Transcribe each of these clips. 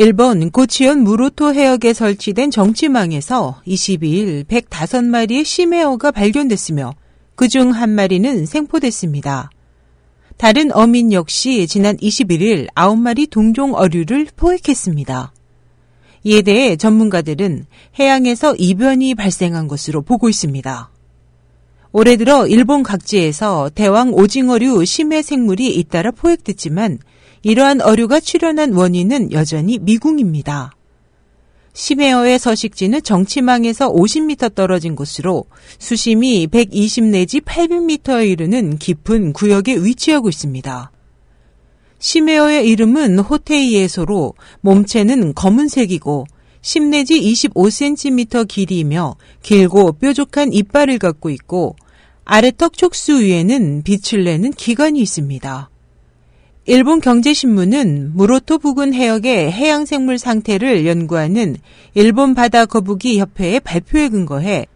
일본 고치현 무로토 해역에 설치된 정치망에서 22일 105마리의 심해어가 발견됐으며 그중 한 마리는 생포됐습니다. 다른 어민 역시 지난 21일 9마리 동종 어류를 포획했습니다. 이에 대해 전문가들은 해양에서 이변이 발생한 것으로 보고 있습니다. 올해 들어 일본 각지에서 대왕 오징어류 심해 생물이 잇따라 포획됐지만 이러한 어류가 출현한 원인은 여전히 미궁입니다. 심해어의 서식지는 정치망에서 50m 떨어진 곳으로 수심이 120 내지 800m에 이르는 깊은 구역에 위치하고 있습니다. 심해어의 이름은 호테이에소로 몸체는 검은색이고 10 내지 25cm 길이며 길고 뾰족한 이빨을 갖고 있고 아래턱 촉수 위에는 빛을 내는 기관이 있습니다. 일본 경제신문은 무로토 부근 해역의 해양생물 상태를 연구하는 일본 바다 거북이 협회의 발표에 근거해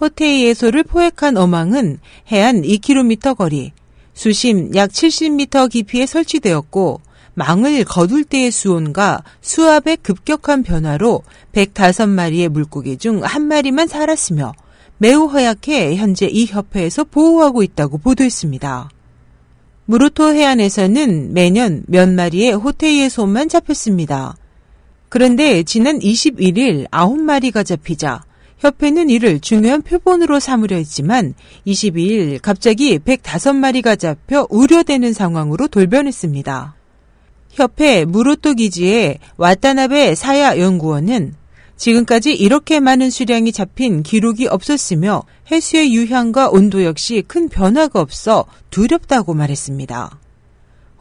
호테이에소를 포획한 어망은 해안 2km 거리, 수심 약 70m 깊이에 설치되었고 망을 거둘 때의 수온과 수압의 급격한 변화로 105마리의 물고기 중 한 마리만 살았으며 매우 허약해 현재 이 협회에서 보호하고 있다고 보도했습니다. 무르토 해안에서는 매년 몇 마리의 호테이의 손만 잡혔습니다. 그런데 지난 21일 9마리가 잡히자 협회는 이를 중요한 표본으로 삼으려 했지만 22일 갑자기 105마리가 잡혀 우려되는 상황으로 돌변했습니다. 협회 무로토 기지의 와타나베 사야 연구원은 지금까지 이렇게 많은 수량이 잡힌 기록이 없었으며 해수의 유향과 온도 역시 큰 변화가 없어 두렵다고 말했습니다.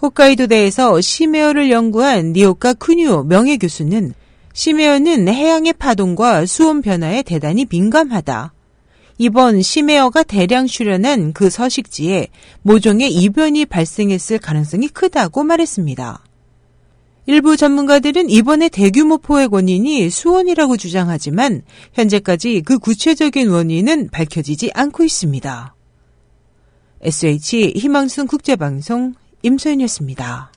홋카이도대에서 심해어를 연구한 니오카 쿠뉴 명예 교수는 심해어는 해양의 파동과 수온 변화에 대단히 민감하다. 이번 심해어가 대량 출현한 그 서식지에 모종의 이변이 발생했을 가능성이 크다고 말했습니다. 일부 전문가들은 이번에 대규모 포획 원인이 수온이라고 주장하지만 현재까지 그 구체적인 원인은 밝혀지지 않고 있습니다. SH 희망순 국제방송 임소연이었습니다.